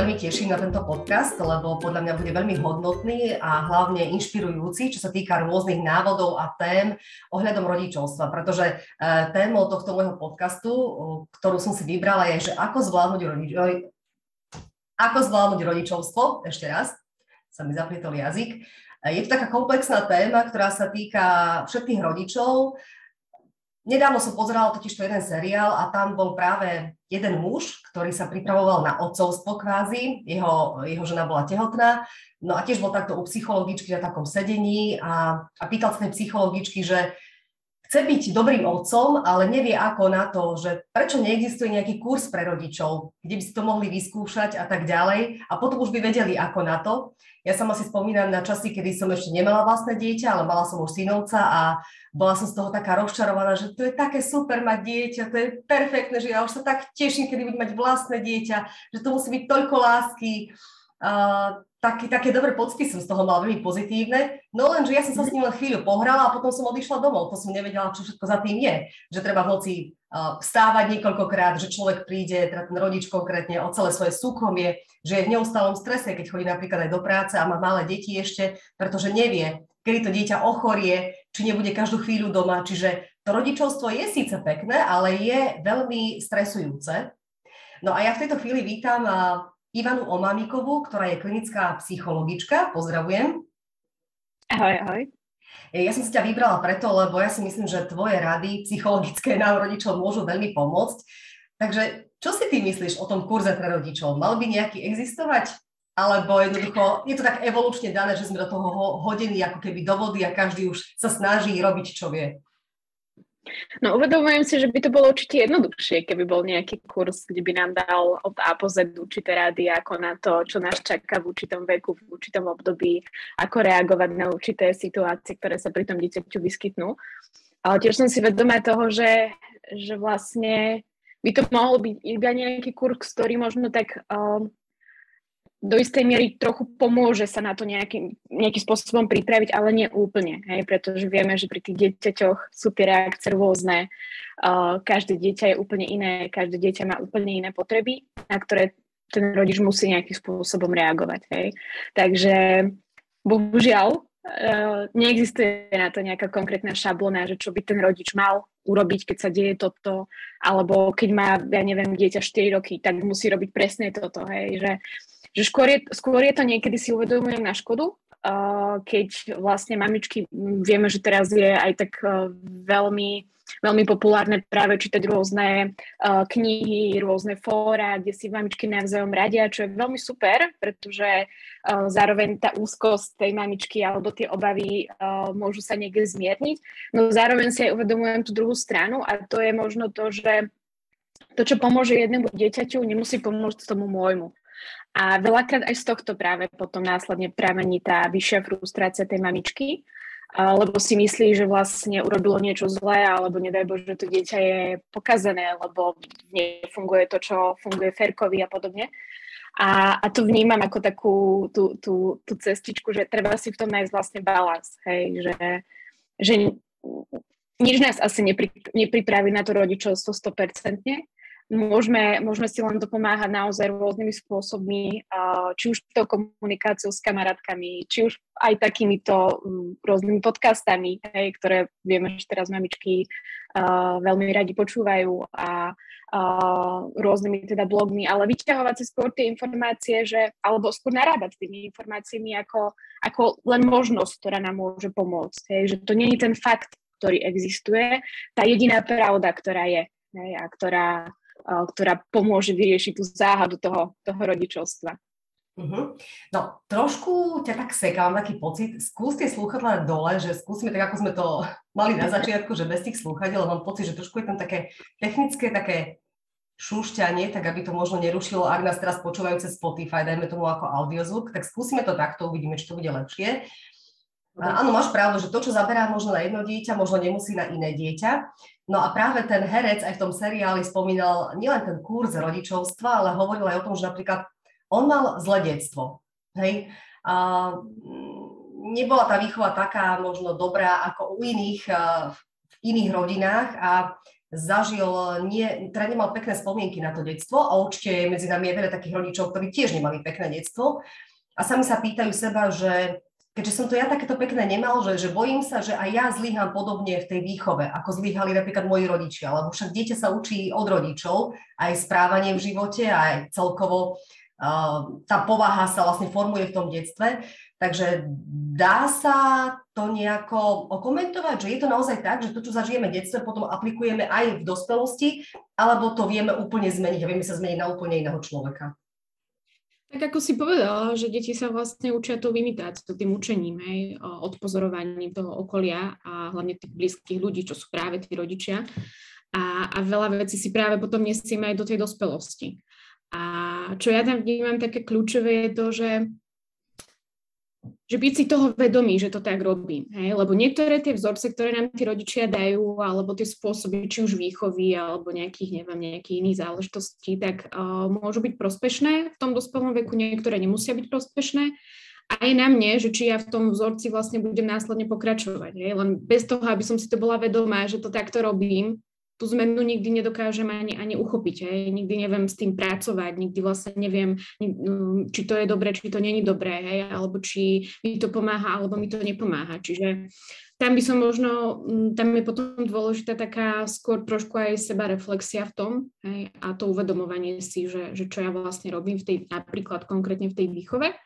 veľmi teším na tento podcast, lebo podľa mňa bude veľmi hodnotný a hlavne inšpirujúci, čo sa týka rôznych návodov a tém ohľadom rodičovstva, pretože e, témou tohto môjho podcastu, ktorú som si vybrala, je, že ako zvládnuť, rodič- ako zvládnuť rodičovstvo, ešte raz, sa mi zaplietol jazyk. E, je to taká komplexná téma, ktorá sa týka všetkých rodičov, Nedávno som pozerala totiž to jeden seriál a tam bol práve jeden muž, ktorý sa pripravoval na otcovstvo kvázi, jeho, jeho žena bola tehotná, no a tiež bol takto u psychologičky na takom sedení a, a pýtal sa tej psychologičky, že chce byť dobrým otcom, ale nevie ako na to, že prečo neexistuje nejaký kurz pre rodičov, kde by si to mohli vyskúšať a tak ďalej a potom už by vedeli ako na to. Ja sama si spomínam na časy, kedy som ešte nemala vlastné dieťa, ale mala som už synovca a bola som z toho taká rozčarovaná, že to je také super mať dieťa, to je perfektné, že ja už sa tak teším, kedy budem mať vlastné dieťa, že to musí byť toľko lásky. Uh, taký, také dobré pocity som z toho mala veľmi pozitívne, no len, že ja som sa s ním len chvíľu pohrala a potom som odišla domov, to som nevedela, čo všetko za tým je, že treba v noci vstávať niekoľkokrát, že človek príde, teda ten rodič konkrétne, o celé svoje súkromie, že je v neustálom strese, keď chodí napríklad aj do práce a má malé deti ešte, pretože nevie, kedy to dieťa ochorie, či nebude každú chvíľu doma. Čiže to rodičovstvo je síce pekné, ale je veľmi stresujúce. No a ja v tejto chvíli vítam Ivanu Omamikovú, ktorá je klinická psychologička. Pozdravujem. Ahoj, ahoj. Ja som si ťa vybrala preto, lebo ja si myslím, že tvoje rady psychologické nám rodičov môžu veľmi pomôcť. Takže čo si ty myslíš o tom kurze pre rodičov? Mal by nejaký existovať? Alebo jednoducho je to tak evolučne dané, že sme do toho hodení ako keby do vody a každý už sa snaží robiť, čo vie? No uvedomujem si, že by to bolo určite jednoduchšie, keby bol nejaký kurz, kde by nám dal od A po Z určité rady ako na to, čo nás čaká v určitom veku, v určitom období, ako reagovať na určité situácie, ktoré sa pri tom dieťaťu vyskytnú. Ale tiež som si vedomá toho, že, že vlastne by to mohol byť iba nejaký kurz, ktorý možno tak um, do istej miery trochu pomôže sa na to nejakým, nejakým spôsobom pripraviť, ale nie úplne, hej, pretože vieme, že pri tých dieťaťoch sú tie reakcie rôzne, uh, každé dieťa je úplne iné, každé dieťa má úplne iné potreby, na ktoré ten rodič musí nejakým spôsobom reagovať. Hej. Takže bohužiaľ uh, neexistuje na to nejaká konkrétna šablona, že čo by ten rodič mal urobiť, keď sa deje toto, alebo keď má, ja neviem, dieťa 4 roky, tak musí robiť presne toto, hej, že že skôr je, skôr je to niekedy si uvedomujem na škodu, keď vlastne mamičky, vieme, že teraz je aj tak uh, veľmi, veľmi populárne práve čítať rôzne uh, knihy, rôzne fóra, kde si mamičky navzájom radia, čo je veľmi super, pretože uh, zároveň tá úzkosť tej mamičky alebo tie obavy môžu sa niekde zmierniť. No zároveň si aj uvedomujem tú druhú stranu a to je možno to, že to, čo pomôže jednému dieťaťu, nemusí pomôcť tomu môjmu. A veľakrát aj z tohto práve potom následne pramení tá vyššia frustrácia tej mamičky, lebo si myslí, že vlastne urobilo niečo zlé, alebo nedaj Bože, že to dieťa je pokazené, lebo nefunguje to, čo funguje Ferkovi a podobne. A, a to vnímam ako takú tú, tú, tú cestičku, že treba si v tom nájsť vlastne balans, hej, že, že nič nás asi nepri, nepripraví na to rodičovstvo 100%, môžeme, môžeme si len dopomáhať naozaj rôznymi spôsobmi, či už tou komunikáciou s kamarátkami, či už aj takýmito mm, rôznymi podcastami, hej, ktoré vieme, že teraz mamičky veľmi radi počúvajú a rôznymi teda blogmi, ale vyťahovať si skôr tie informácie, že, alebo skôr narábať s tými informáciami ako, ako len možnosť, ktorá nám môže pomôcť. Hej, že to nie je ten fakt, ktorý existuje, tá jediná pravda, ktorá je hej, a ktorá, ktorá pomôže vyriešiť tú záhadu toho, toho rodičovstva. Uh-huh. No, trošku ťa tak seká, mám taký pocit, skús tie slúchadlá dole, že skúsime tak, ako sme to mali na začiatku, že bez tých slúchadiel, mám pocit, že trošku je tam také technické, také šúšťanie, tak aby to možno nerušilo, ak nás teraz počúvajú cez Spotify, dajme tomu ako audiozvuk, tak skúsime to takto, uvidíme, či to bude lepšie. A, áno, máš pravdu, že to, čo zaberá možno na jedno dieťa, možno nemusí na iné dieťa. No a práve ten herec aj v tom seriáli spomínal nielen ten kurz rodičovstva, ale hovoril aj o tom, že napríklad on mal zlé detstvo. Hej? A, mm, nebola tá výchova taká možno dobrá ako u iných, v iných rodinách a zažil, nie, teda nemal pekné spomienky na to detstvo a určite medzi nami je veľa takých rodičov, ktorí tiež nemali pekné detstvo a sami sa pýtajú seba, že keďže som to ja takéto pekné nemal, že, že bojím sa, že aj ja zlyham podobne v tej výchove, ako zlyhali napríklad moji rodičia, lebo však dieťa sa učí od rodičov, aj správanie v živote, aj celkovo uh, tá povaha sa vlastne formuje v tom detstve. Takže dá sa to nejako okomentovať, že je to naozaj tak, že to, čo zažijeme v detstve, potom aplikujeme aj v dospelosti, alebo to vieme úplne zmeniť a vieme sa zmeniť na úplne iného človeka? Tak ako si povedala, že deti sa vlastne učia tou imitáciou, tým učením, hej, odpozorovaním toho okolia a hlavne tých blízkych ľudí, čo sú práve tí rodičia. A, a veľa vecí si práve potom nesieme aj do tej dospelosti. A čo ja tam vnímam také kľúčové je to, že že byť si toho vedomý, že to tak robím. Hej? Lebo niektoré tie vzorce, ktoré nám tí rodičia dajú, alebo tie spôsoby, či už výchovy, alebo nejakých, neviem, nejakých iných záležitostí, tak uh, môžu byť prospešné v tom dospelom veku, niektoré nemusia byť prospešné. A je na mne, že či ja v tom vzorci vlastne budem následne pokračovať. Hej? Len bez toho, aby som si to bola vedomá, že to takto robím, tú zmenu nikdy nedokážem ani, ani uchopiť. Hej. Nikdy neviem s tým pracovať, nikdy vlastne neviem, mm, či to je dobré, či to není dobré, hej, alebo či mi to pomáha, alebo mi to nepomáha. Čiže tam by som možno, tam je potom dôležitá taká skôr trošku aj seba reflexia v tom hej, a to uvedomovanie si, že, že čo ja vlastne robím v tej, napríklad konkrétne v tej výchove.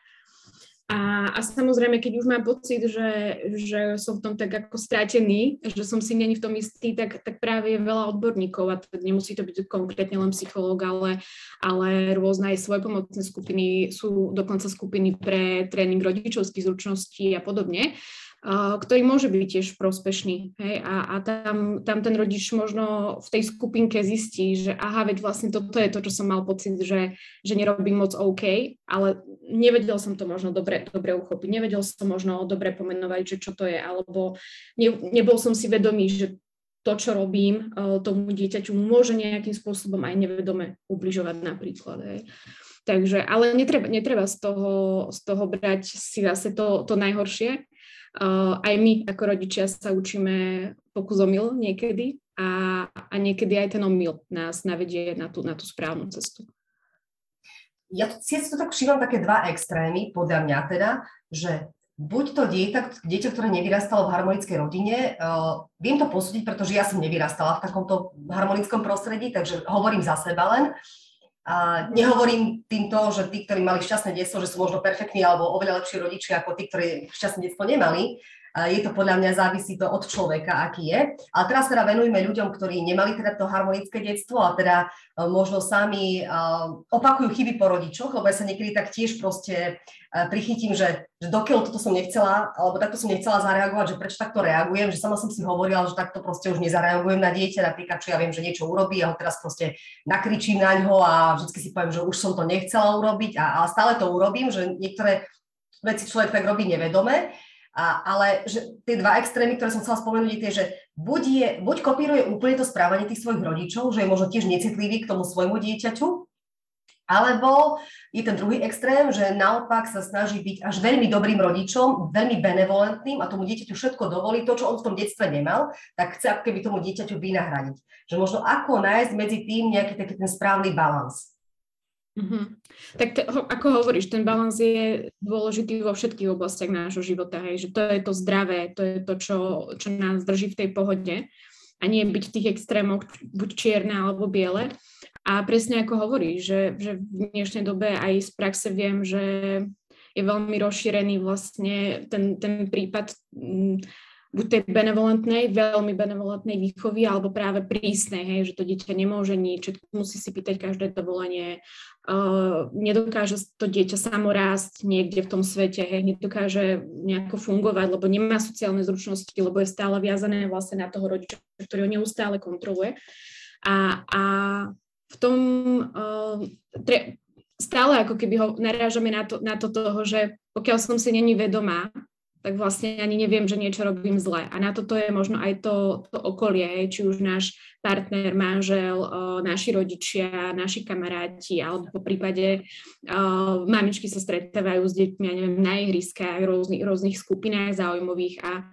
A, a samozrejme, keď už mám pocit, že, že som v tom tak ako strátený, že som si není v tom istý, tak, tak práve je veľa odborníkov a nemusí to byť konkrétne len psychológ, ale, ale rôzne aj svoje pomocné skupiny, sú dokonca skupiny pre tréning rodičovských zručností a podobne ktorý môže byť tiež prospešný. Hej? A, a tam, tam ten rodič možno v tej skupinke zistí, že aha, veď vlastne toto je to, čo som mal pocit, že, že nerobím moc OK, ale nevedel som to možno dobre, dobre uchopiť, nevedel som možno dobre pomenovať, že čo to je, alebo ne, nebol som si vedomý, že to, čo robím tomu dieťaťu, môže nejakým spôsobom aj nevedome ubližovať napríklad. Hej. Takže, ale netreba, netreba z, toho, z toho brať si zase to, to najhoršie, Uh, aj my ako rodičia sa učíme pokus omyl niekedy a, a niekedy aj ten omyl nás navedie na tú, na tú správnu cestu. Ja si to tak všímam také dva extrémy, podľa mňa teda, že buď to dieťa, dieťa, ktoré nevyrastalo v harmonickej rodine, uh, viem to posúdiť, pretože ja som nevyrastala v takomto harmonickom prostredí, takže hovorím za seba len, a nehovorím týmto, že tí, ktorí mali šťastné detstvo, že sú možno perfektní alebo oveľa lepší rodičia ako tí, ktorí šťastné detstvo nemali. Je to podľa mňa závisí to od človeka, aký je. A teraz teda venujme ľuďom, ktorí nemali teda to harmonické detstvo a teda e, možno sami e, opakujú chyby po rodičoch, lebo ja sa niekedy tak tiež proste e, prichytím, že, že dokiaľ toto som nechcela, alebo takto som nechcela zareagovať, že prečo takto reagujem, že sama som si hovorila, že takto proste už nezareagujem na dieťa, napríklad, čo ja viem, že niečo urobí a ho teraz proste nakričím na ňo a vždy si poviem, že už som to nechcela urobiť a, a stále to urobím, že niektoré veci človek tak robí nevedome a, ale že tie dva extrémy, ktoré som chcela spomenúť, je tie, že buď, je, buď kopíruje úplne to správanie tých svojich rodičov, že je možno tiež necitlivý k tomu svojmu dieťaťu, alebo je ten druhý extrém, že naopak sa snaží byť až veľmi dobrým rodičom, veľmi benevolentným a tomu dieťaťu všetko dovolí, to, čo on v tom detstve nemal, tak chce ako keby tomu dieťaťu vynahradiť. Že možno ako nájsť medzi tým nejaký taký ten správny balans. Mm-hmm. Tak te, ho, ako hovoríš, ten balans je dôležitý vo všetkých oblastiach nášho života, hej, že to je to zdravé, to je to, čo, čo nás drží v tej pohode a nie byť v tých extrémoch buď čierne alebo biele. A presne ako hovoríš, že, že v dnešnej dobe aj z praxe viem, že je veľmi rozšírený vlastne ten, ten prípad mm, buď tej benevolentnej, veľmi benevolentnej výchovy, alebo práve prísnej, hej, že to dieťa nemôže nič, musí si pýtať každé dovolenie, uh, nedokáže to dieťa samorásť niekde v tom svete, hej, nedokáže nejako fungovať, lebo nemá sociálne zručnosti, lebo je stále viazané vlastne na toho rodiča, ktorý ho neustále kontroluje. A, a v tom uh, tre, stále ako keby ho narážame na to, na to toho, že pokiaľ som si není vedomá, tak vlastne ani neviem, že niečo robím zle. A na toto je možno aj to, to okolie, či už náš partner, manžel, naši rodičia, naši kamaráti, alebo po prípade o, mamičky sa stretávajú s deťmi, ja neviem, na ihriskách, rôznych, rôznych skupinách záujmových a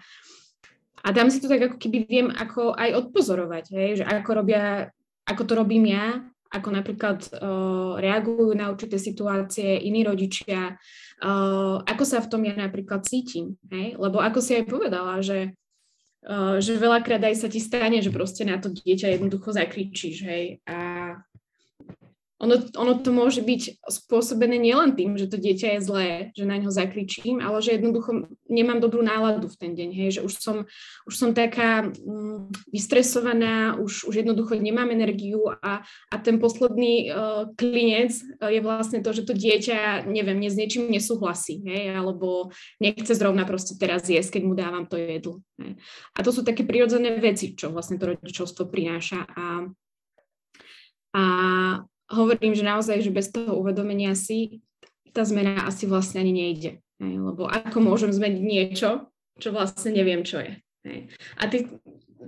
A tam si to tak ako keby viem ako aj odpozorovať, hej, že ako robia, ako to robím ja, ako napríklad uh, reagujú na určité situácie iní rodičia, uh, ako sa v tom ja napríklad cítim, hej? lebo ako si aj povedala, že, uh, že veľakrát aj sa ti stane, že proste na to dieťa jednoducho zakričíš, hej, a ono, ono to môže byť spôsobené nielen tým, že to dieťa je zlé, že na ňo zakričím, ale že jednoducho nemám dobrú náladu v ten deň, hej, že už som, už som taká um, vystresovaná, už, už jednoducho nemám energiu a, a ten posledný uh, klinec uh, je vlastne to, že to dieťa, neviem, nie s niečím nesúhlasí, hej, alebo nechce zrovna proste teraz jesť, keď mu dávam to jedlo. Hej. A to sú také prirodzené veci, čo vlastne to rodičovstvo prináša a a hovorím, že naozaj, že bez toho uvedomenia si tá zmena asi vlastne ani nejde. Hej, lebo ako môžem zmeniť niečo, čo vlastne neviem, čo je. Hej. A ty,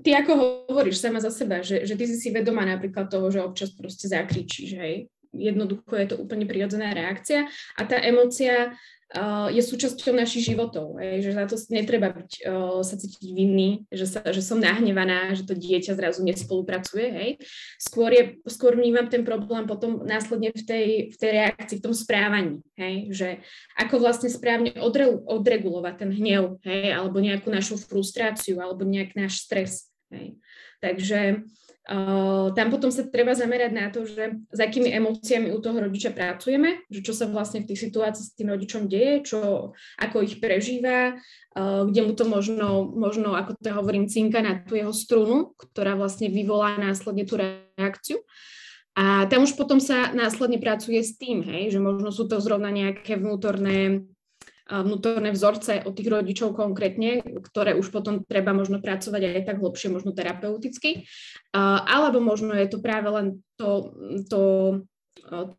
ty ako hovoríš sama za seba, že, že ty si si vedomá napríklad toho, že občas proste zakričíš, hej. Jednoducho je to úplne prirodzená reakcia a tá emocia uh, je súčasťou našich životov, že za to netreba byť, uh, sa cítiť vinný, že, sa, že som nahnevaná, že to dieťa zrazu nespolupracuje, hej. Skôr, je, skôr vnímam ten problém potom následne v tej, v tej reakcii, v tom správaní, hej, že ako vlastne správne odre, odregulovať ten hnev, hej, alebo nejakú našu frustráciu, alebo nejak náš stres, hej. Takže tam potom sa treba zamerať na to, že s akými emóciami u toho rodiča pracujeme, že čo sa vlastne v tých situáciách s tým rodičom deje, čo, ako ich prežíva, uh, kde mu to možno, možno, ako to hovorím, cinka na tú jeho strunu, ktorá vlastne vyvolá následne tú reakciu. A tam už potom sa následne pracuje s tým, hej, že možno sú to zrovna nejaké vnútorné vnútorné vzorce od tých rodičov konkrétne, ktoré už potom treba možno pracovať aj tak hlbšie, možno terapeuticky. Alebo možno je to práve len to, to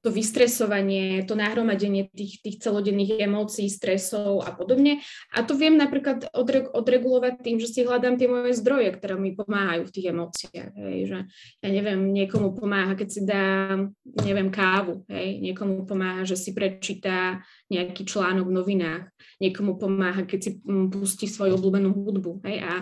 to vystresovanie, to nahromadenie tých, tých celodenných emócií, stresov a podobne. A to viem napríklad odre, odregulovať tým, že si hľadám tie moje zdroje, ktoré mi pomáhajú v tých emóciách. Hej, že ja neviem, niekomu pomáha, keď si dá, neviem, kávu, hej, niekomu pomáha, že si prečíta nejaký článok v novinách, niekomu pomáha, keď si mm, pustí svoju obľúbenú hudbu. Hej, a,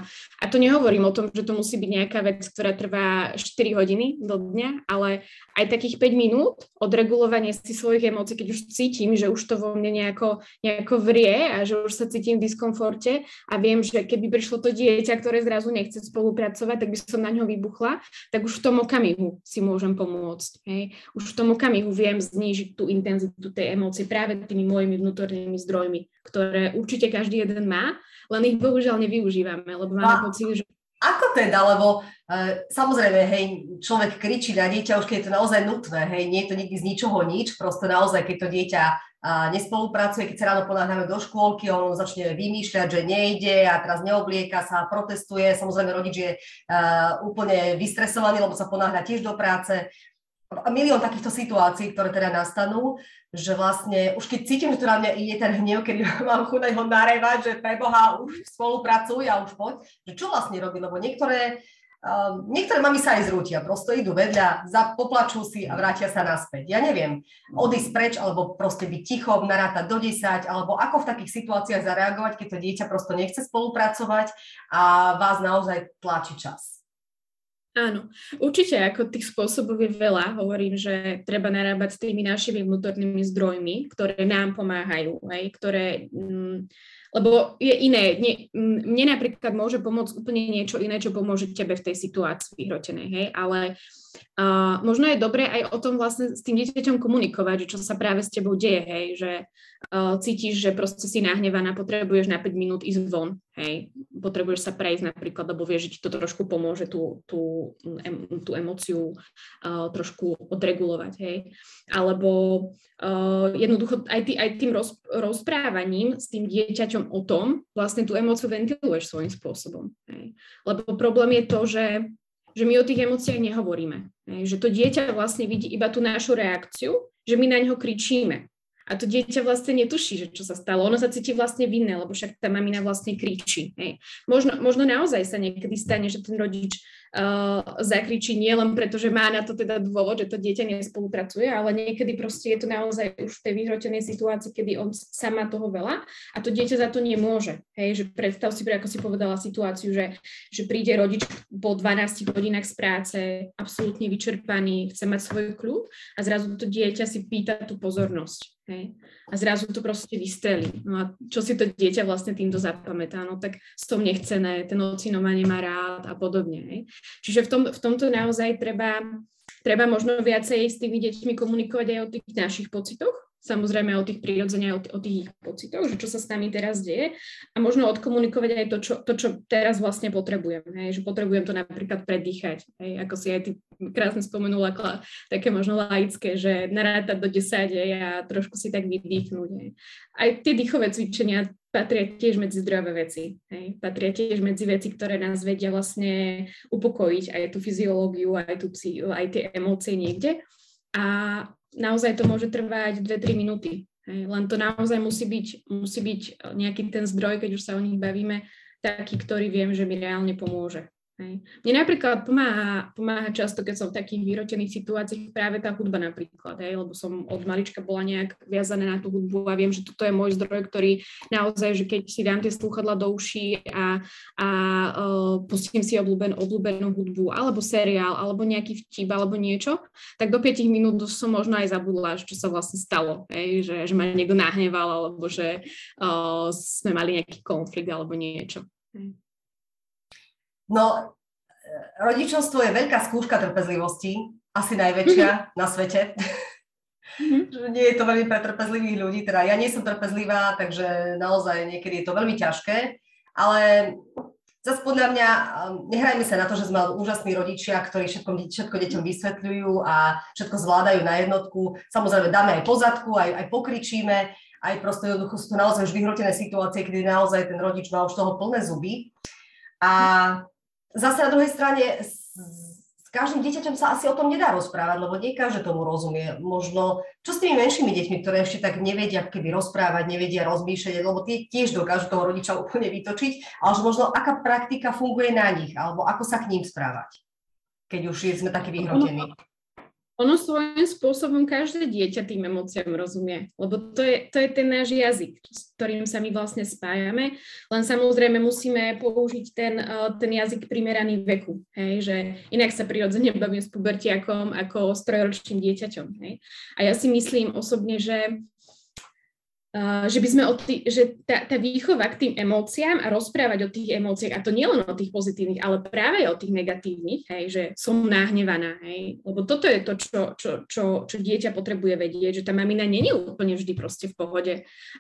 a to nehovorím o tom, že to musí byť nejaká vec, ktorá trvá 4 hodiny do dňa, ale aj takých 5 minút odregulovanie si svojich emócií, keď už cítim, že už to vo mne nejako, nejako vrie a že už sa cítim v diskomforte a viem, že keby prišlo to dieťa, ktoré zrazu nechce spolupracovať, tak by som na ňo vybuchla, tak už v tom okamihu si môžem pomôcť. Hej. Už v tom okamihu viem znížiť tú intenzitu tej emócie práve tými mojimi vnútornými zdrojmi, ktoré určite každý jeden má, len ich bohužiaľ nevyužívame, lebo máme pocit, že ako teda, lebo uh, samozrejme, hej, človek kričí na dieťa už keď je to naozaj nutné, hej, nie je to nikdy z ničoho nič, proste naozaj, keď to dieťa uh, nespolupracuje, keď sa ráno ponáhľame do škôlky, on začne vymýšľať, že nejde a teraz neoblieka sa, protestuje, samozrejme rodič je uh, úplne vystresovaný, lebo sa ponáhľa tiež do práce, a milión takýchto situácií, ktoré teda nastanú, že vlastne už keď cítim, že tu na mňa ide ten hnev, keď mám chuť ho narevať, že preboha už spolupracuj a už poď, že čo vlastne robí, lebo niektoré, uh, niektoré mami sa aj zrútia, prosto idú vedľa, za, poplačú si a vrátia sa naspäť. Ja neviem, odísť preč, alebo proste byť ticho, narátať do 10, alebo ako v takých situáciách zareagovať, keď to dieťa prosto nechce spolupracovať a vás naozaj tlačí čas. Áno, určite ako tých spôsobov je veľa. Hovorím, že treba narábať s tými našimi vnútornými zdrojmi, ktoré nám pomáhajú, hej, ktoré, mm, lebo je iné. Nie, mne napríklad môže pomôcť úplne niečo iné, čo pomôže tebe v tej situácii vyhrotenej, hej, ale uh, možno je dobré aj o tom vlastne s tým dieťaťom komunikovať, že čo sa práve s tebou deje, hej, že uh, cítiš, že proste si nahnevaná, potrebuješ na 5 minút ísť von, hej, potrebuješ sa prejsť napríklad, lebo vieš, že ti to trošku pomôže tú, tú, em, tú emociu uh, trošku odregulovať, hej, alebo uh, jednoducho aj, tý, aj tým roz, rozprávaním s tým dieťaťom o tom vlastne tú emociu ventiluješ svojím spôsobom, hej, lebo problém je to, že že my o tých emóciách nehovoríme. Že to dieťa vlastne vidí iba tú našu reakciu, že my na ňo kričíme. A to dieťa vlastne netuší, že čo sa stalo. Ono sa cíti vlastne vinné, lebo však tá mamina vlastne kričí. Hej. Možno, možno naozaj sa niekedy stane, že ten rodič zakričí nie len preto, že má na to teda dôvod, že to dieťa nespolupracuje, ale niekedy proste je to naozaj už v tej vyhrotenej situácii, kedy on sama toho veľa a to dieťa za to nemôže. Hej, že predstav si, ako si povedala situáciu, že, že príde rodič po 12 hodinách z práce, absolútne vyčerpaný, chce mať svoj kľud a zrazu to dieťa si pýta tú pozornosť. Hej. A zrazu to proste vystrelí. No a čo si to dieťa vlastne týmto zapamätá? No tak s tom nechcené, ten ocino nemá rád a podobne. Hej. Čiže v, tom, v tomto naozaj treba, treba možno viacej s tými deťmi komunikovať aj o tých našich pocitoch, samozrejme o tých prírodzenia, o, tých ich pocitoch, že čo sa s nami teraz deje a možno odkomunikovať aj to, čo, to, čo teraz vlastne potrebujem, hej, že potrebujem to napríklad predýchať, hej, ako si aj ty krásne spomenula, také možno laické, že narátať do 10 hej, a trošku si tak vydýchnuť. Hej. Aj tie dýchové cvičenia patria tiež medzi zdravé veci. Hej. Patria tiež medzi veci, ktoré nás vedia vlastne upokojiť aj tú fyziológiu, aj, tú, aj tie emócie niekde. A naozaj to môže trvať 2-3 minúty. Hej. Len to naozaj musí byť, musí byť nejaký ten zdroj, keď už sa o nich bavíme, taký, ktorý viem, že mi reálne pomôže. Hej. Mne napríklad pomáha, pomáha často, keď som v takých vyrotených situáciách práve tá hudba napríklad, hej, lebo som od malička bola nejak viazaná na tú hudbu a viem, že toto je môj zdroj, ktorý naozaj, že keď si dám tie slúchadla do uší a, a uh, pustím si obľúben, obľúbenú hudbu alebo seriál, alebo nejaký vtip, alebo niečo, tak do 5 minút som možno aj zabudla, čo sa vlastne stalo, hej, že, že ma niekto nahneval, alebo že uh, sme mali nejaký konflikt alebo niečo. Hej. No, rodičovstvo je veľká skúška trpezlivosti, asi najväčšia mm-hmm. na svete. Mm-hmm. nie je to veľmi pre trpezlivých ľudí, teda ja nie som trpezlivá, takže naozaj niekedy je to veľmi ťažké, ale zase podľa mňa um, nehrajme sa na to, že sme úžasní rodičia, ktorí všetko, všetko deťom vysvetľujú a všetko zvládajú na jednotku. Samozrejme dáme aj pozadku, aj, aj pokričíme, aj proste jednoducho sú to naozaj už vyhrotené situácie, kedy naozaj ten rodič má už toho plné zuby. A zase na druhej strane s, každým dieťaťom sa asi o tom nedá rozprávať, lebo nie každý tomu rozumie. Možno, čo s tými menšími deťmi, ktoré ešte tak nevedia keby rozprávať, nevedia rozmýšľať, lebo tie tiež dokážu toho rodiča úplne vytočiť, ale možno aká praktika funguje na nich, alebo ako sa k ním správať, keď už sme takí vyhrotení. Ono svojím spôsobom každé dieťa tým emóciám rozumie, lebo to je, to je ten náš jazyk, s ktorým sa my vlastne spájame, len samozrejme musíme použiť ten, eh, ten jazyk primeraný veku, hej, že inak sa prirodzene bavím s pubertiakom ako s trojročným dieťaťom. Hej. A ja si myslím osobne, že že by sme o tý, že tá, tá výchova k tým emóciám a rozprávať o tých emóciách, a to nielen o tých pozitívnych, ale práve o tých negatívnych, hej, že som nahnevaná, hej, lebo toto je to, čo, čo, čo, čo dieťa potrebuje vedieť, že tá mamina není úplne vždy proste v pohode.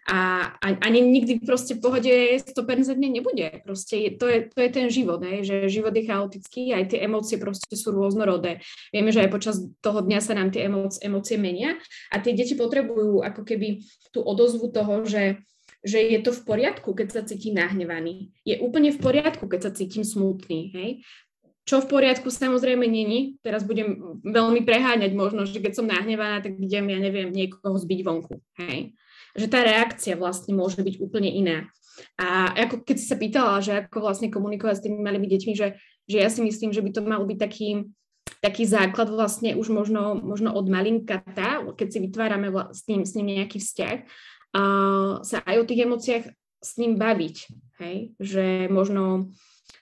A, a ani nikdy proste v pohode 100% nebude, proste je, to, je, to je ten život, hej, že život je chaotický, aj tie emócie proste sú rôznorodé. Vieme, že aj počas toho dňa sa nám tie emócie, emócie menia a tie deti potrebujú ako keby tú odozvu výzvu toho, že, že je to v poriadku, keď sa cítim nahnevaný. Je úplne v poriadku, keď sa cítim smutný. Hej? Čo v poriadku samozrejme není. Teraz budem veľmi preháňať možno, že keď som nahnevaná, tak idem, ja neviem, niekoho zbiť vonku. Hej? Že tá reakcia vlastne môže byť úplne iná. A ako keď si sa pýtala, že ako vlastne komunikovať s tými malými deťmi, že, že ja si myslím, že by to mal byť taký, taký základ vlastne už možno, možno od malinkata, keď si vytvárame s ním, s ním nejaký vzťah, a sa aj o tých emóciách s ním baviť, hej? že možno,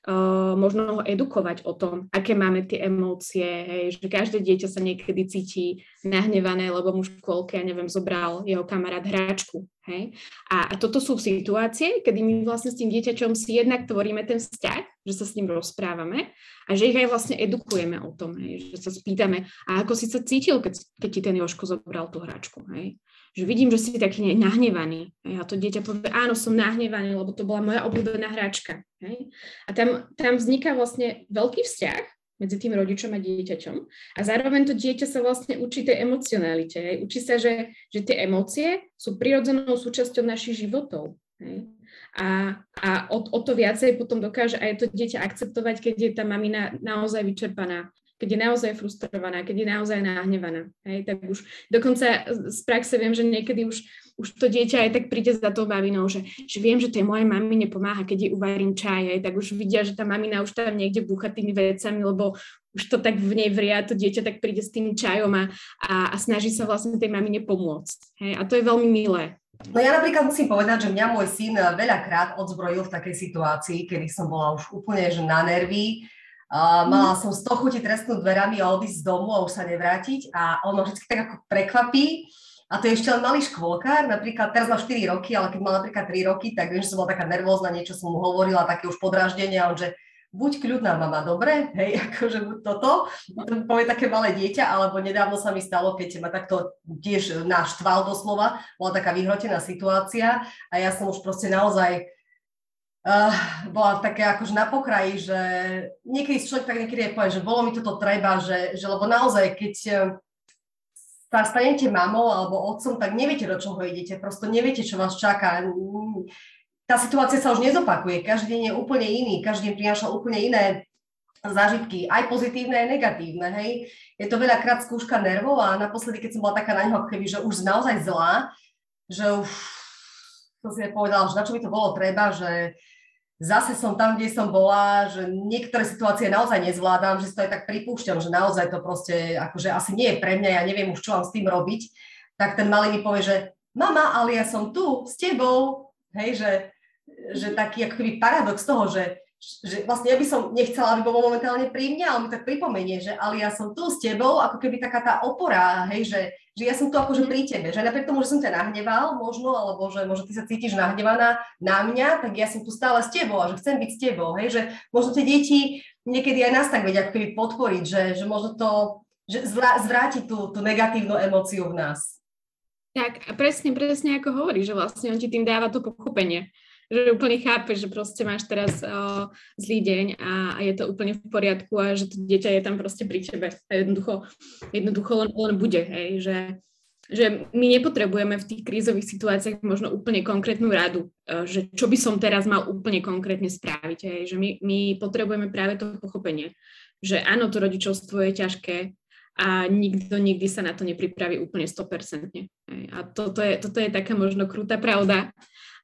uh, možno ho edukovať o tom, aké máme tie emócie, hej? že každé dieťa sa niekedy cíti nahnevané, lebo mu škôlke, ja neviem, zobral jeho kamarát hráčku. Hej? A, a toto sú situácie, kedy my vlastne s tým dieťačom si jednak tvoríme ten vzťah, že sa s ním rozprávame a že ich aj vlastne edukujeme o tom, hej? že sa spýtame, a ako si sa cítil, keď, keď ti ten Joško zobral tú hračku. Hej? Že vidím, že si taký nahnevaný. A to dieťa povie, áno, som nahnevaný, lebo to bola moja obľúbená hračka. Hej? A tam, tam vzniká vlastne veľký vzťah medzi tým rodičom a dieťaťom. A zároveň to dieťa sa vlastne učí tej emocionalite. Hej? Učí sa, že, že tie emócie sú prirodzenou súčasťou našich životov. Hej? A, a o, o to viacej potom dokáže aj to dieťa akceptovať, keď je tá mamina naozaj vyčerpaná keď je naozaj frustrovaná, keď je naozaj nahnevaná. Hej, tak už dokonca z praxe viem, že niekedy už, už to dieťa aj tak príde za tou bavinou, že, že viem, že tej mojej mami nepomáha, keď jej uvarím čaj, hej, tak už vidia, že tá mamina už tam niekde búcha tými vecami, lebo už to tak v nej vria, to dieťa tak príde s tým čajom a, a, a snaží sa vlastne tej mamine pomôcť. Hej, a to je veľmi milé. No ja napríklad musím povedať, že mňa môj syn veľakrát odzbrojil v takej situácii, kedy som bola už úplne že na nervy, Mala som 100 chuti tresknúť dverami a odísť z domu a už sa nevrátiť a on ma vždy tak ako prekvapí. A to je ešte len malý škôlkár, napríklad teraz má 4 roky, ale keď mal napríklad 3 roky, tak viem, že som bola taká nervózna, niečo som mu hovorila, také už podráždenie a on že buď kľudná mama, dobre, hej, akože buď toto, to povie také malé dieťa, alebo nedávno sa mi stalo, keď ma takto tiež naštval doslova, bola taká vyhrotená situácia a ja som už proste naozaj uh, bola také akože na pokraji, že niekedy človek tak niekedy aj povie, že bolo mi toto treba, že, že lebo naozaj, keď eh, sa stanete mamou alebo otcom, tak neviete, do čoho idete, prosto neviete, čo vás čaká. Tá situácia sa už nezopakuje, každý deň je úplne iný, každý deň prináša úplne iné zážitky, aj pozitívne, aj negatívne, hej. Je to veľakrát skúška nervov a naposledy, keď som bola taká na neho, keby, že už naozaj zlá, že už som si povedala, že na čo by to bolo treba, že zase som tam, kde som bola, že niektoré situácie naozaj nezvládam, že si to aj tak pripúšťam, že naozaj to proste akože asi nie je pre mňa, ja neviem už, čo mám s tým robiť, tak ten malý mi povie, že mama, ale ja som tu s tebou, hej, že, že taký ako paradox toho, že že vlastne ja by som nechcela, aby bolo momentálne pri mne, ale mi tak pripomenie, že ale ja som tu s tebou, ako keby taká tá opora, hej, že, že ja som tu akože pri tebe, že napriek tomu, že som ťa nahneval možno, alebo že možno ty sa cítiš nahnevaná na mňa, tak ja som tu stále s tebou a že chcem byť s tebou, hej, že možno tie deti niekedy aj nás tak vedia ako keby podporiť, že, že možno to, že zvráti tú, tú negatívnu emóciu v nás. Tak presne, presne ako hovorí, že vlastne on ti tým dáva to pochopenie že úplne chápe, že proste máš teraz o, zlý deň a, a je to úplne v poriadku a že to dieťa je tam proste pri tebe a jednoducho, jednoducho len, len bude, hej, že, že my nepotrebujeme v tých krízových situáciách možno úplne konkrétnu radu, že čo by som teraz mal úplne konkrétne spraviť, hej, že my, my potrebujeme práve to pochopenie, že áno, to rodičovstvo je ťažké, a nikto nikdy sa na to nepripraví úplne 100%. A toto je, toto je taká možno krutá pravda,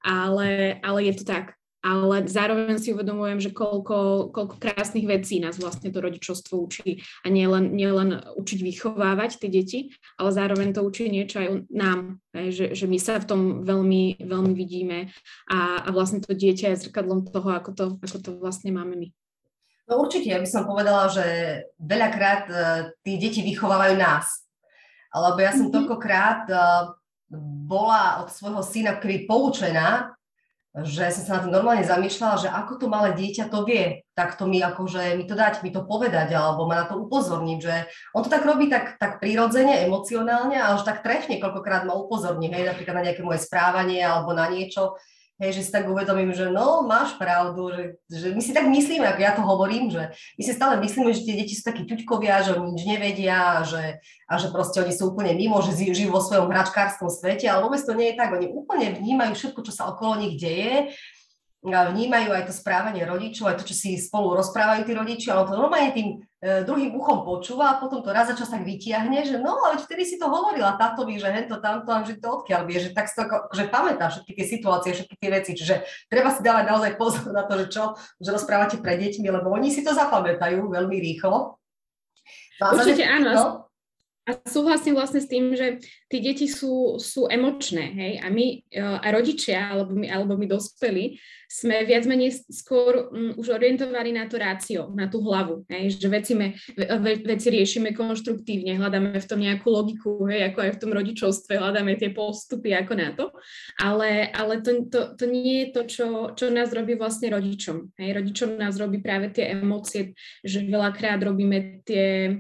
ale, ale je to tak. Ale zároveň si uvedomujem, že koľko, koľko krásnych vecí nás vlastne to rodičovstvo učí. A nie len, nie len učiť vychovávať tie deti, ale zároveň to učí niečo aj nám. Že, že my sa v tom veľmi, veľmi vidíme a, a vlastne to dieťa je zrkadlom toho, ako to, ako to vlastne máme my. No určite, ja by som povedala, že veľakrát uh, tí deti vychovávajú nás. Alebo ja som mm-hmm. toľkokrát uh, bola od svojho syna keby poučená, že som sa na to normálne zamýšľala, že ako to malé dieťa to vie, tak to mi akože mi to dať, mi to povedať, alebo ma na to upozorniť, že on to tak robí tak, tak prirodzene, emocionálne a až tak trefne, koľkokrát ma upozorní, hej, napríklad na nejaké moje správanie alebo na niečo, Hej, že si tak uvedomím, že no, máš pravdu, že, že my si tak myslíme, ako ja to hovorím, že my si stále myslíme, že tie deti sú takí ťuďkovia, že oni nič nevedia a že, a že proste oni sú úplne mimo, že žijú vo svojom hračkárskom svete, ale vôbec to nie je tak. Oni úplne vnímajú všetko, čo sa okolo nich deje vnímajú aj to správanie rodičov, aj to, čo si spolu rozprávajú tí rodičia, ale to normálne tým druhým uchom počúva a potom to raz za čas tak vytiahne, že no, ale vtedy si to hovorila tátovi, že hento, tamto, a že to odkiaľ vie, že tak si to že pamätá všetky tie situácie, všetky tie veci, čiže treba si dávať naozaj pozor na to, že čo, že rozprávate pre deťmi, lebo oni si to zapamätajú veľmi rýchlo. No, Určite áno. No? A súhlasím vlastne s tým, že tie deti sú, sú emočné, hej, a my e, a rodičia, alebo my, alebo my dospelí, sme viac menej skôr um, už orientovaní na to rácio, na tú hlavu, hej, že veci, me, ve, veci riešime konštruktívne, hľadáme v tom nejakú logiku, hej, ako aj v tom rodičovstve, hľadáme tie postupy ako na to, ale, ale to, to, to nie je to, čo, čo nás robí vlastne rodičom. Hej. Rodičom nás robí práve tie emócie, že veľakrát robíme tie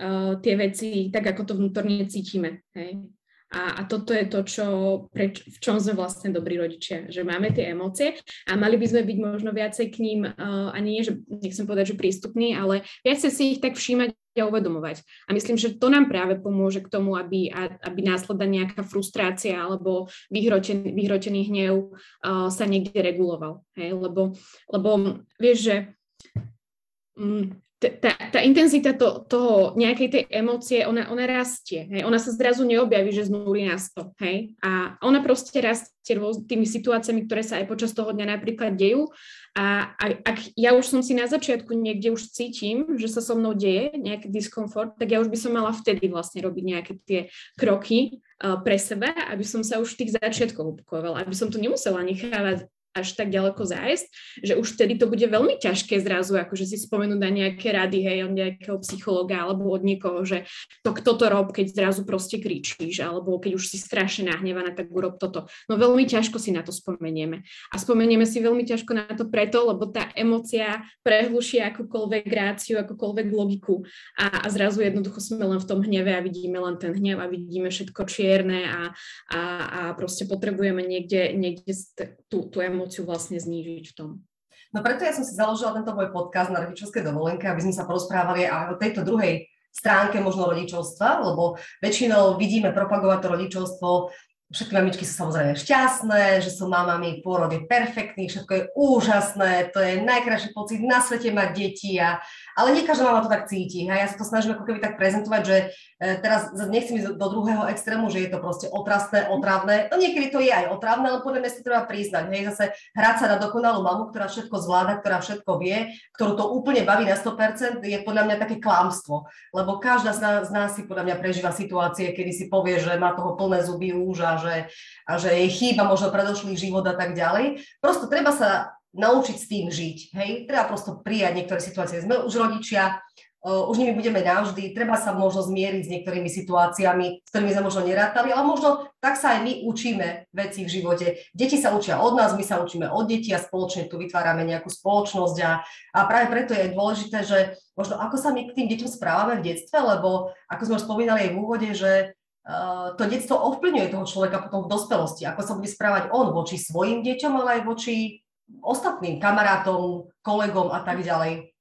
uh, tie veci tak, ako to vnútorne cítime. Hej. A, a toto je to, čo, preč, v čom sme vlastne dobrí rodičia, že máme tie emócie a mali by sme byť možno viacej k ním, uh, ani nie, že nechcem povedať, že prístupní, ale viacej si ich tak všímať a uvedomovať. A myslím, že to nám práve pomôže k tomu, aby, aby následná nejaká frustrácia alebo vyhrotený, vyhrotený hnev uh, sa niekde reguloval. Hej? Lebo, lebo vieš, že um, tá, tá intenzita to, toho nejakej tej emócie, ona, ona rastie, hej? ona sa zrazu neobjaví, že z nuly na 100, hej? A ona proste rastie tými situáciami, ktoré sa aj počas toho dňa napríklad dejú a, a ak ja už som si na začiatku niekde už cítim, že sa so mnou deje nejaký diskomfort, tak ja už by som mala vtedy vlastne robiť nejaké tie kroky uh, pre seba, aby som sa už v tých začiatkoch upokojovala, aby som to nemusela nechávať až tak ďaleko zájsť, že už vtedy to bude veľmi ťažké zrazu, akože si spomenúť na nejaké rady, hej, od nejakého psychologa alebo od niekoho, že to kto to rob, keď zrazu proste kričíš, alebo keď už si strašne nahnevaná, tak urob toto. No veľmi ťažko si na to spomenieme. A spomenieme si veľmi ťažko na to preto, lebo tá emocia prehluší akúkoľvek ráciu, akúkoľvek logiku a, a zrazu jednoducho sme len v tom hneve a vidíme len ten hnev a vidíme všetko čierne a, a, a proste potrebujeme niekde, niekde tú, tú emóciu emóciu vlastne znížiť v tom. No preto ja som si založila tento môj podcast na rodičovskej dovolenke, aby sme sa porozprávali aj o tejto druhej stránke možno rodičovstva, lebo väčšinou vidíme propagovať to rodičovstvo Všetky mamičky sú samozrejme šťastné, že sú mamami, pôrod je perfektný, všetko je úžasné, to je najkrajší pocit na svete mať deti, a, ale nie každá mama to tak cíti. A ja sa to snažím ako keby tak prezentovať, že e, teraz nechcem ísť do druhého extrému, že je to proste otrasné, otravné. No niekedy to je aj otravné, ale podľa mňa si treba priznať. Hej, zase hrať sa na dokonalú mamu, ktorá všetko zvláda, ktorá všetko vie, ktorú to úplne baví na 100%, je podľa mňa také klamstvo. Lebo každá z nás, z nás si podľa mňa prežíva situácie, kedy si povie, že má toho plné zuby už a že, a že jej chýba možno predošlý život a tak ďalej. Prosto treba sa naučiť s tým žiť. Hej? Treba prosto prijať niektoré situácie. Sme už rodičia, uh, už nimi budeme navždy, treba sa možno zmieriť s niektorými situáciami, s ktorými sme možno nerátali, ale možno tak sa aj my učíme veci v živote. Deti sa učia od nás, my sa učíme od detí a spoločne tu vytvárame nejakú spoločnosť a, a práve preto je dôležité, že možno ako sa my k tým deťom správame v detstve, lebo ako sme už spomínali aj v úvode, že Eh, to detstvo ovplyvňuje toho človeka potom v dospelosti, ako sa bude správať on voči svojim deťom, ale aj voči ostatným kamarátom, kolegom a tak ďalej.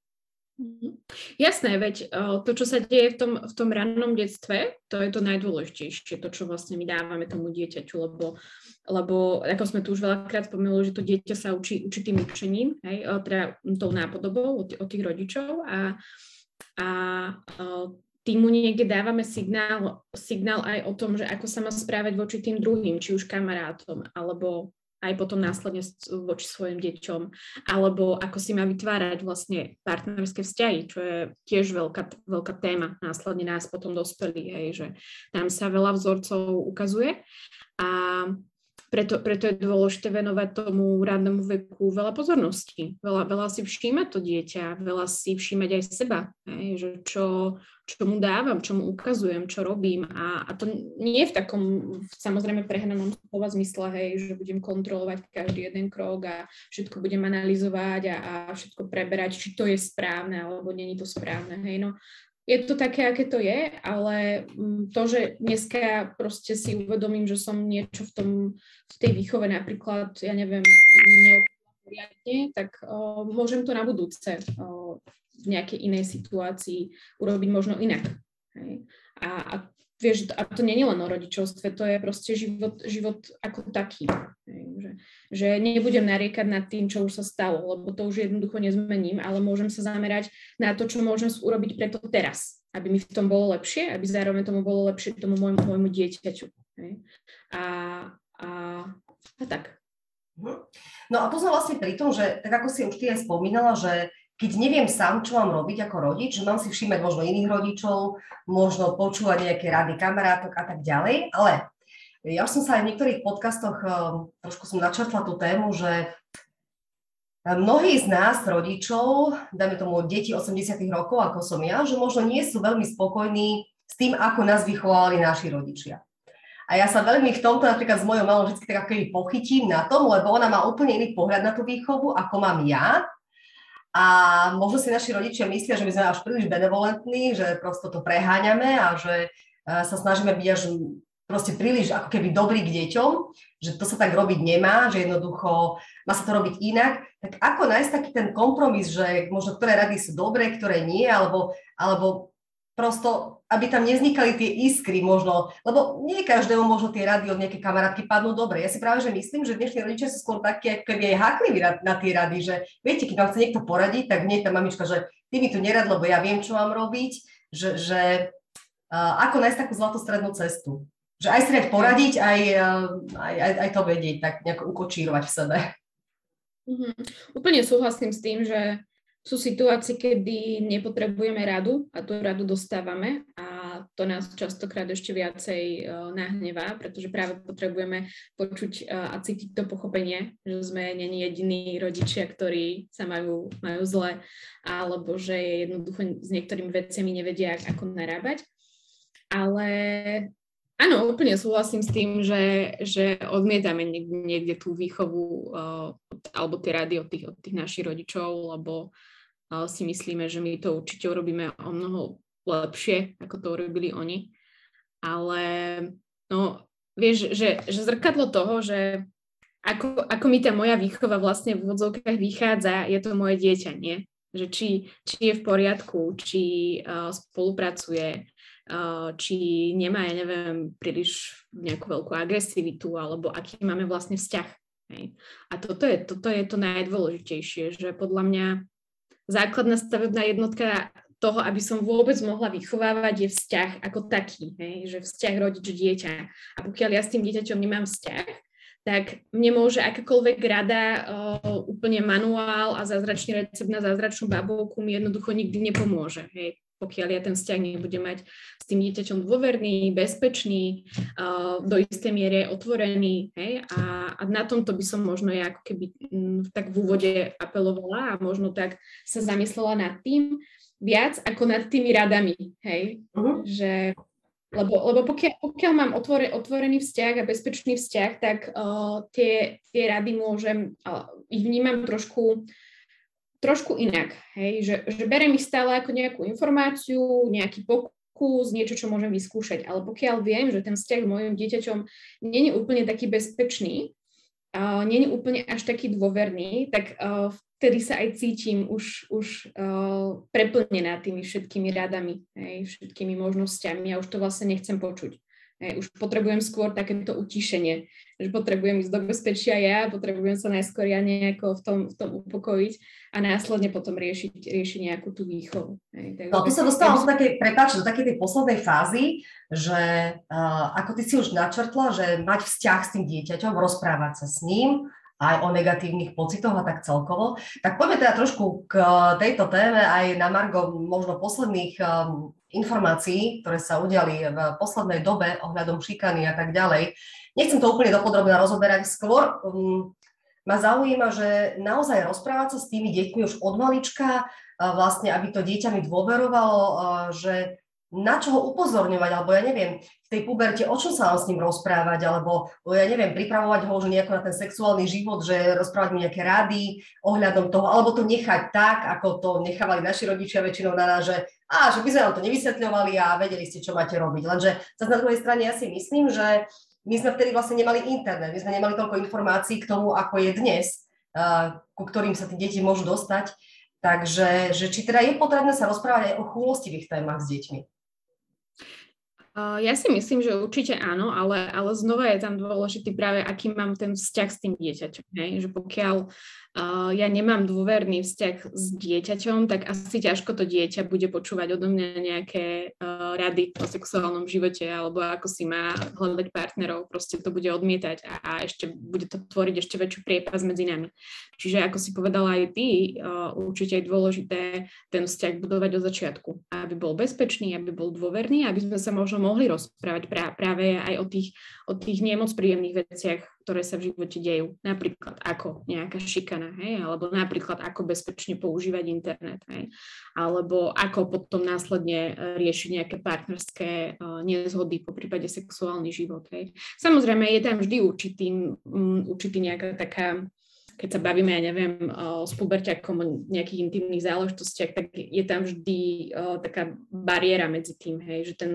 Mhm. Jasné, veď eh, to, čo sa deje v tom, v tom rannom detstve, to je to najdôležitejšie, to, čo vlastne my dávame tomu dieťaťu, lebo, lebo ako sme tu už veľakrát spomenuli, že to dieťa sa učí určitým učením, hej, eh, teda tou nápodobou od, od tých rodičov a, a týmu niekde dávame signál, signál aj o tom, že ako sa má správať voči tým druhým, či už kamarátom, alebo aj potom následne voči svojim deťom, alebo ako si má vytvárať vlastne partnerské vzťahy, čo je tiež veľká, veľká téma. Následne nás potom dospelí, hej, že tam sa veľa vzorcov ukazuje. A preto, preto je dôležité venovať tomu rádnemu veku veľa pozornosti. Veľa, veľa si všímať to dieťa, veľa si všímať aj seba, hej, že čo, čo mu dávam, čo mu ukazujem, čo robím. A, a to nie v takom samozrejme prehnanom slova zmysle, hej, že budem kontrolovať každý jeden krok a všetko budem analyzovať a, a všetko preberať, či to je správne alebo není to správne. Hej. No, je to také, aké to je, ale mm, to, že dneska proste si uvedomím, že som niečo v, tom, v tej výchove napríklad, ja neviem, neoporiadne, tak o, môžem to na budúce o, v nejakej inej situácii urobiť možno inak. Hej. A, a vieš, a to nie je len o rodičovstve, to je proste život, život ako taký. Že, že nebudem nariekať nad tým, čo už sa stalo, lebo to už jednoducho nezmením, ale môžem sa zamerať na to, čo môžem urobiť preto teraz, aby mi v tom bolo lepšie, aby zároveň tomu bolo lepšie tomu môjmu, môjmu dieťaťu. A, a, a tak. No a tu sme vlastne pri tom, že tak ako si už ty aj spomínala, že keď neviem sám, čo mám robiť ako rodič, že mám si všímať možno iných rodičov, možno počúvať nejaké rady kamarátok a tak ďalej, ale ja už som sa aj v niektorých podcastoch eh, trošku som načrtla tú tému, že mnohí z nás, rodičov, dajme tomu deti 80 rokov, ako som ja, že možno nie sú veľmi spokojní s tým, ako nás vychovali naši rodičia. A ja sa veľmi v tomto napríklad s mojou malou vždy tak pochytím na tom, lebo ona má úplne iný pohľad na tú výchovu, ako mám ja. A možno si naši rodičia myslia, že my sme až príliš benevolentní, že prosto to preháňame a že e, sa snažíme byť až proste príliš ako keby dobrý k deťom, že to sa tak robiť nemá, že jednoducho má sa to robiť inak. Tak ako nájsť taký ten kompromis, že možno ktoré rady sú dobré, ktoré nie, alebo, alebo prosto, aby tam nevznikali tie iskry možno, lebo nie každému možno tie rady od nejaké kamarátky padnú dobre. Ja si práve že myslím, že dnešní rodičia sú skôr takí, ako keby aj hákliví na, na tie rady, že viete, keď vám chce niekto poradiť, tak nie tá mamička, že ty mi tu nerad, lebo ja viem, čo mám robiť, že, že uh, ako nájsť takú zlatú strednú cestu. Že aj si poradiť, aj, aj, aj, aj to vedieť, tak nejako ukočírovať v sebe. Mm-hmm. Úplne súhlasím s tým, že sú situácie, kedy nepotrebujeme radu a tú radu dostávame a to nás častokrát ešte viacej uh, nahnevá, pretože práve potrebujeme počuť uh, a cítiť to pochopenie, že sme není jediní rodičia, ktorí sa majú, majú zle, alebo že jednoducho s niektorými veciami nevedia, ako narábať. Ale áno, úplne súhlasím s tým, že, že odmietame niekde, niekde tú výchovu uh, alebo tie rady od tých, od tých našich rodičov, lebo si myslíme, že my to určite urobíme o mnoho lepšie, ako to urobili oni. Ale no, vieš, že, že zrkadlo toho, že ako, ako mi tá moja výchova vlastne v vodzovkách vychádza, je to moje dieťa, nie? Že či, či je v poriadku, či uh, spolupracuje, uh, či nemá, ja neviem, príliš nejakú veľkú agresivitu, alebo aký máme vlastne vzťah. Hej. A toto je, toto je to najdôležitejšie, že podľa mňa základná stavebná jednotka toho, aby som vôbec mohla vychovávať, je vzťah ako taký, hej? že vzťah rodič-dieťa. A pokiaľ ja s tým dieťaťom nemám vzťah, tak mne môže akákoľvek rada, úplne manuál a zázračný recept na zázračnú babovku mi jednoducho nikdy nepomôže. Hej pokiaľ ja ten vzťah nebudem mať s tým dieťaťom dôverný, bezpečný, do istej miere otvorený. Hej? A, a na tomto by som možno ja ako keby m, tak v úvode apelovala a možno tak sa zamyslela nad tým viac ako nad tými radami. Hej? Uh-huh. Že, lebo, lebo pokiaľ, pokiaľ mám otvore, otvorený vzťah a bezpečný vzťah, tak uh, tie, tie rady môžem, uh, ich vnímam trošku trošku inak, hej, že, že berem ich stále ako nejakú informáciu, nejaký pokus, niečo, čo môžem vyskúšať. Ale pokiaľ viem, že ten vzťah s mojim dieťaťom není úplne taký bezpečný, uh, není úplne až taký dôverný, tak uh, vtedy sa aj cítim už, už uh, preplnená tými všetkými radami, hej, všetkými možnosťami a už to vlastne nechcem počuť. Hej, už potrebujem skôr takéto utišenie, že potrebujem ísť do bezpečia ja, potrebujem sa najskôr ja nejako v tom, v tom upokojiť a následne potom riešiť, riešiť nejakú tú výchovu. Hej, no tu sa dostávam do takej, prepáč, do takej tej poslednej fázy, že uh, ako ty si už načrtla, že mať vzťah s tým dieťaťom, rozprávať sa s ním, aj o negatívnych pocitoch a tak celkovo. Tak poďme teda trošku k tejto téme aj na Margo možno posledných um, informácií, ktoré sa udiali v poslednej dobe ohľadom šikany a tak ďalej. Nechcem to úplne dopodrobne rozoberať, skôr um, ma zaujíma, že naozaj rozprávať sa s tými deťmi už od malička, vlastne, aby to dieťa mi dôverovalo, že na čo ho upozorňovať, alebo ja neviem, v tej puberte, o čom sa mám s ním rozprávať, alebo ja neviem, pripravovať ho už nejako na ten sexuálny život, že rozprávať mu nejaké rady ohľadom toho, alebo to nechať tak, ako to nechávali naši rodičia väčšinou na nás, že, á, že by sme vám to nevysvetľovali a vedeli ste, čo máte robiť. Lenže zase na druhej strane ja si myslím, že my sme vtedy vlastne nemali internet, my sme nemali toľko informácií k tomu, ako je dnes, ku ktorým sa tí deti môžu dostať. Takže že či teda je potrebné sa rozprávať aj o chúlostivých témach s deťmi. Ja si myslím, že určite áno, ale, ale znova je tam dôležitý práve, aký mám ten vzťah s tým dieťaťom. Že pokiaľ ja nemám dôverný vzťah s dieťaťom, tak asi ťažko to dieťa bude počúvať odo mňa nejaké uh, rady o sexuálnom živote alebo ako si má hľadať partnerov. Proste to bude odmietať a, a ešte bude to tvoriť ešte väčšiu priepas medzi nami. Čiže ako si povedala aj ty, uh, určite je dôležité ten vzťah budovať od začiatku, aby bol bezpečný, aby bol dôverný, aby sme sa možno mohli rozprávať práve aj o tých, o tých nemoc príjemných veciach, ktoré sa v živote dejú. Napríklad ako nejaká šikana, hej? alebo napríklad ako bezpečne používať internet, hej? alebo ako potom následne e, riešiť nejaké partnerské uh, nezhody, po prípade sexuálny život. Hej? Samozrejme, je tam vždy určitý, určitý nejaká taká keď sa bavíme, ja neviem, s puberťakom o nejakých intimných záležitostiach, tak je tam vždy taká bariéra medzi tým, hej, že ten,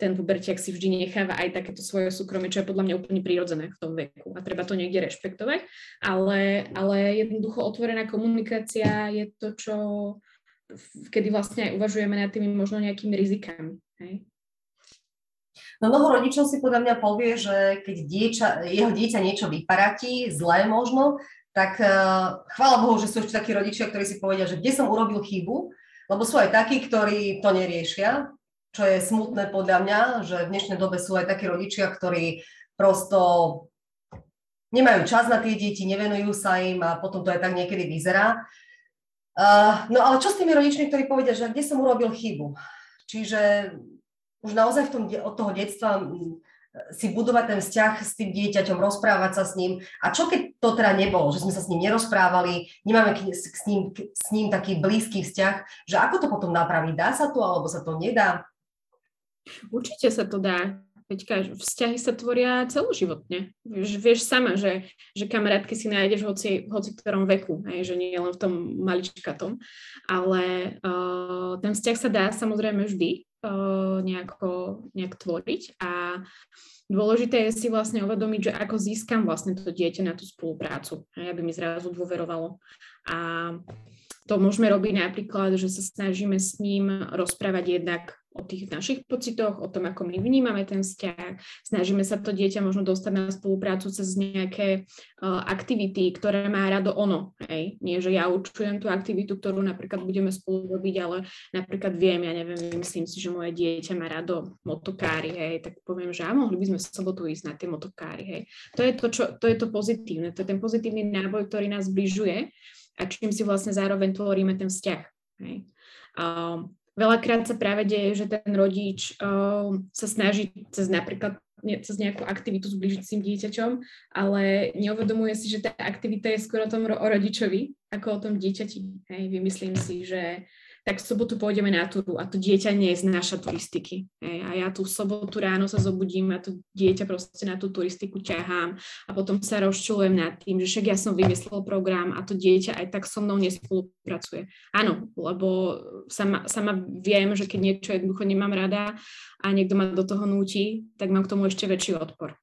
ten puberťak si vždy necháva aj takéto svoje súkromie, čo je podľa mňa úplne prirodzené v tom veku a treba to niekde rešpektovať, ale, ale jednoducho otvorená komunikácia je to, čo kedy vlastne aj uvažujeme nad tými možno nejakými rizikami. Hej? No mnoho rodičov si podľa mňa povie, že keď dieča, jeho dieťa niečo vyparatí, zlé možno, tak uh, chvála Bohu, že sú ešte takí rodičia, ktorí si povedia, že kde som urobil chybu, lebo sú aj takí, ktorí to neriešia, čo je smutné podľa mňa, že v dnešnej dobe sú aj takí rodičia, ktorí prosto nemajú čas na tie deti, nevenujú sa im a potom to aj tak niekedy vyzerá. Uh, no ale čo s tými rodičmi, ktorí povedia, že kde som urobil chybu? Čiže už naozaj v tom, od toho detstva si budovať ten vzťah s tým dieťaťom, rozprávať sa s ním. A čo keď to teda nebolo, že sme sa s ním nerozprávali, nemáme k, s, ním, s ním taký blízky vzťah, že ako to potom napraviť? Dá sa to, alebo sa to nedá? Určite sa to dá. Peťka, vzťahy sa tvoria celoživotne. Vieš, vieš sama, že, že kamarátky si nájdeš hoci, hoci v ktorom veku, hej, že nie len v tom maličkatom. Ale uh, ten vzťah sa dá samozrejme vždy nejako, nejak tvoriť a dôležité je si vlastne uvedomiť, že ako získam vlastne to dieťa na tú spoluprácu, aby mi zrazu dôverovalo. A to môžeme robiť napríklad, že sa snažíme s ním rozprávať jednak o tých našich pocitoch, o tom, ako my vnímame ten vzťah. Snažíme sa to dieťa možno dostať na spoluprácu cez nejaké uh, aktivity, ktoré má rado ono. Hej? Nie, že ja určujem tú aktivitu, ktorú napríklad budeme spolu robiť, ale napríklad viem, ja neviem, myslím si, že moje dieťa má rado motokári, hej? tak poviem, že a mohli by sme v sobotu ísť na tie motokári. Hej? To, je to, čo, to je to pozitívne, to je ten pozitívny náboj, ktorý nás zbližuje a čím si vlastne zároveň tvoríme ten vzťah. Hej? Um, Veľakrát sa práve deje, že ten rodič uh, sa snaží cez napríklad cez nejakú aktivitu zbližiť s tým dieťaťom, ale neuvedomuje si, že tá aktivita je skôr o tom o rodičovi, ako o tom dieťati. Hej, vymyslím si, že tak v sobotu pôjdeme na túru a to dieťa naša turistiky. Hej. A ja tú sobotu ráno sa zobudím a to dieťa proste na tú turistiku ťahám a potom sa rozčulujem nad tým, že však ja som vymyslel program a to dieťa aj tak so mnou nespolupracuje. Áno, lebo sama, sama viem, že keď niečo jednoducho nemám rada a niekto ma do toho núti, tak mám k tomu ešte väčší odpor.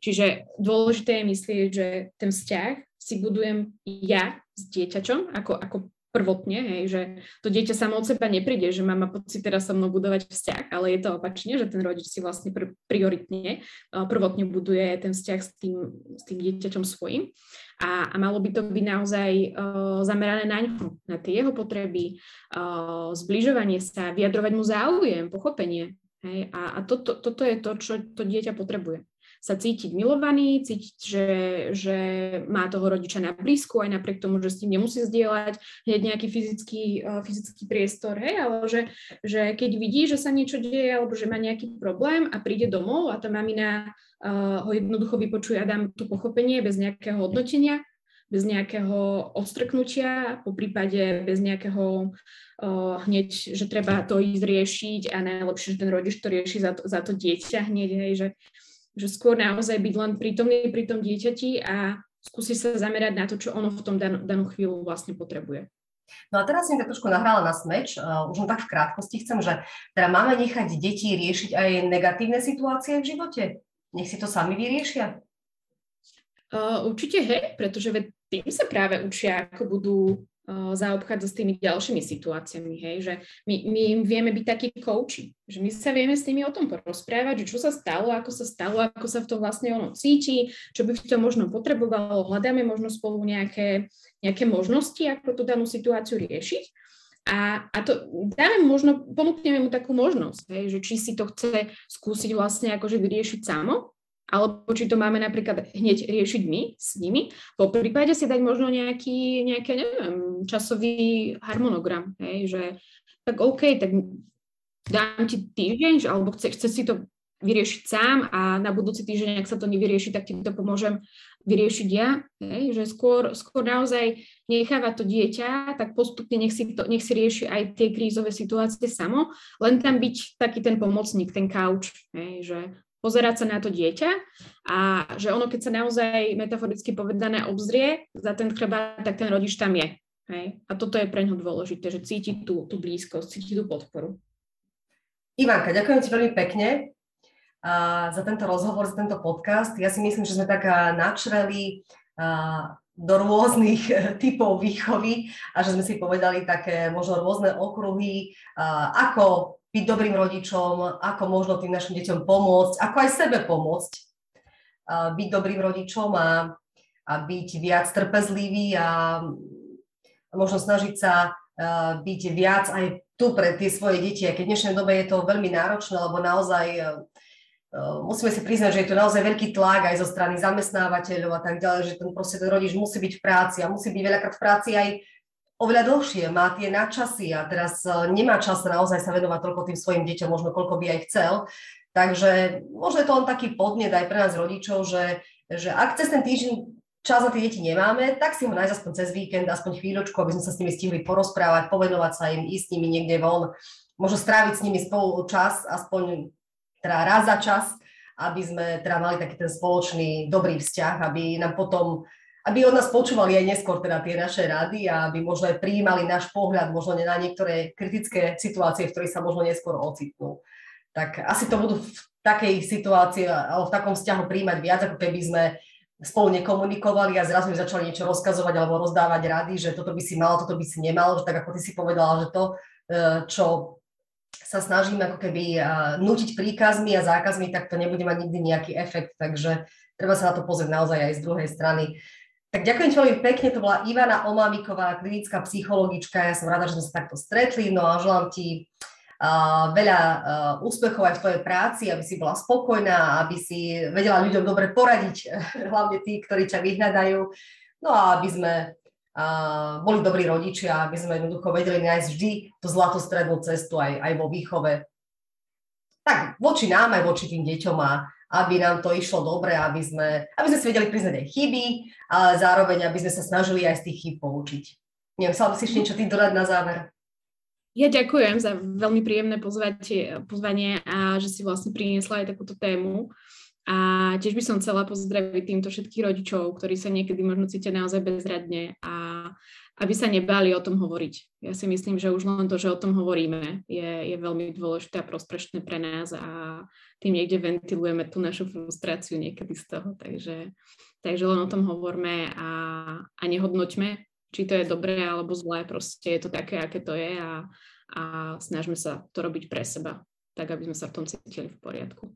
Čiže dôležité je myslieť, že ten vzťah si budujem ja s dieťačom ako, ako prvotne, hej, že to dieťa samo od seba nepríde, že má pocit teraz so mnou budovať vzťah, ale je to opačne, že ten rodič si vlastne pr- prioritne, uh, prvotne buduje ten vzťah s tým, s tým dieťaťom svojim a, a malo by to byť naozaj uh, zamerané na ňu, na tie jeho potreby, uh, zbližovanie sa, vyjadrovať mu záujem, pochopenie. Hej, a a toto, toto je to, čo to dieťa potrebuje sa cítiť milovaný, cítiť, že, že má toho rodiča na blízku, aj napriek tomu, že s tým nemusí zdieľať hneď nejaký fyzický, uh, fyzický priestor, hej, ale že, že keď vidí, že sa niečo deje, alebo že má nejaký problém a príde domov a tá mamina uh, ho jednoducho vypočuje a dám to pochopenie bez nejakého hodnotenia, bez nejakého odstrknutia, po prípade bez nejakého uh, hneď, že treba to ísť riešiť a najlepšie, že ten rodič to rieši za to, za to dieťa hneď, hej, že, že skôr naozaj byť len prítomný pri tom dieťati a skúsiť sa zamerať na to, čo ono v tom dan- danú chvíľu vlastne potrebuje. No a teraz som tak trošku nahrala na smeč, uh, už len tak v krátkosti chcem, že teda máme nechať deti riešiť aj negatívne situácie v živote? Nech si to sami vyriešia? Uh, určite hej, pretože tým sa práve učia, ako budú zaobchádzať s tými ďalšími situáciami, hej, že my, my im vieme byť takí kouči, že my sa vieme s nimi o tom porozprávať, že čo sa stalo, ako sa stalo, ako sa v tom vlastne ono cíti, čo by v tom možno potrebovalo, hľadáme možno spolu nejaké, nejaké možnosti, ako tú danú situáciu riešiť. A, a to dáme možno, ponúkneme mu takú možnosť, hej, že či si to chce skúsiť vlastne akože vyriešiť samo, alebo či to máme napríklad hneď riešiť my s nimi. Po prípade si dať možno nejaký, nejaký neviem, časový harmonogram, hej, že tak OK, tak dám ti týždeň, alebo chce, chce si to vyriešiť sám a na budúci týždeň, ak sa to nevyrieši, tak ti to pomôžem vyriešiť ja, hej, že skôr, skôr naozaj necháva to dieťa, tak postupne nech si, to, nech si rieši aj tie krízové situácie samo, len tam byť taký ten pomocník, ten couch, hej, že pozerať sa na to dieťa a že ono, keď sa naozaj metaforicky povedané obzrie za ten chleba, tak ten rodič tam je. Hej? A toto je pre ňo dôležité, že cíti tú, tú blízkosť, cíti tú podporu. Ivanka, ďakujem ti veľmi pekne uh, za tento rozhovor, za tento podcast. Ja si myslím, že sme tak načreli uh, do rôznych typov výchovy a že sme si povedali také možno rôzne okruhy, ako byť dobrým rodičom, ako možno tým našim deťom pomôcť, ako aj sebe pomôcť, byť dobrým rodičom a, a byť viac trpezlivý a možno snažiť sa byť viac aj tu pre tie svoje deti. A keď v dnešnej dobe je to veľmi náročné, lebo naozaj musíme si priznať, že je to naozaj veľký tlak aj zo strany zamestnávateľov a tak ďalej, že ten proste ten rodič musí byť v práci a musí byť veľakrát v práci aj oveľa dlhšie, má tie nadčasy a teraz e, nemá čas naozaj sa venovať toľko tým svojim deťom, možno koľko by aj chcel. Takže možno je to len taký podnet aj pre nás rodičov, že, že ak cez ten týždeň čas na tie deti nemáme, tak si ho nájsť aspoň cez víkend, aspoň chvíľočku, aby sme sa s nimi stihli porozprávať, povenovať sa im, ísť s nimi niekde von, možno stráviť s nimi spolu čas, aspoň teda raz za čas, aby sme teda mali taký ten spoločný dobrý vzťah, aby nám potom aby od nás počúvali aj neskôr teda tie naše rady a aby možno aj prijímali náš pohľad možno na niektoré kritické situácie, v ktorých sa možno neskôr ocitnú. Tak asi to budú v takej situácii alebo v takom vzťahu príjmať viac, ako keby sme spolu nekomunikovali a zrazu mi začali niečo rozkazovať alebo rozdávať rady, že toto by si mal, toto by si nemal, že tak ako ty si povedala, že to, e, čo sa snažíme ako keby e, nutiť príkazmi a zákazmi, tak to nebude mať nikdy nejaký efekt, takže treba sa na to pozrieť naozaj aj z druhej strany. Tak ďakujem veľmi pekne, to bola Ivana Omámiková, klinická psychologička, ja som rada, že sme sa takto stretli, no a želám ti uh, veľa uh, úspechov aj v tvojej práci, aby si bola spokojná, aby si vedela ľuďom dobre poradiť, hlavne tí, ktorí ťa vyhľadajú, no a aby sme uh, boli dobrí rodičia, aby sme jednoducho vedeli nájsť vždy tú zlatú strednú cestu aj, aj vo výchove. Tak voči nám, aj voči tým deťom a aby nám to išlo dobre, aby sme, aby sme si vedeli priznať aj chyby, ale zároveň, aby sme sa snažili aj z tých chyb poučiť. Neviem, chcela by si ešte niečo tým dodať na záver? Ja ďakujem za veľmi príjemné pozvanie a že si vlastne priniesla aj takúto tému. A tiež by som chcela pozdraviť týmto všetkých rodičov, ktorí sa niekedy možno cítia naozaj bezradne a aby sa nebáli o tom hovoriť. Ja si myslím, že už len to, že o tom hovoríme, je, je veľmi dôležité a prospešné pre nás a tým niekde ventilujeme tú našu frustráciu niekedy z toho. Takže, takže len o tom hovorme a, a nehodnoťme, či to je dobré alebo zlé. Proste je to také, aké to je a, a snažme sa to robiť pre seba, tak aby sme sa v tom cítili v poriadku.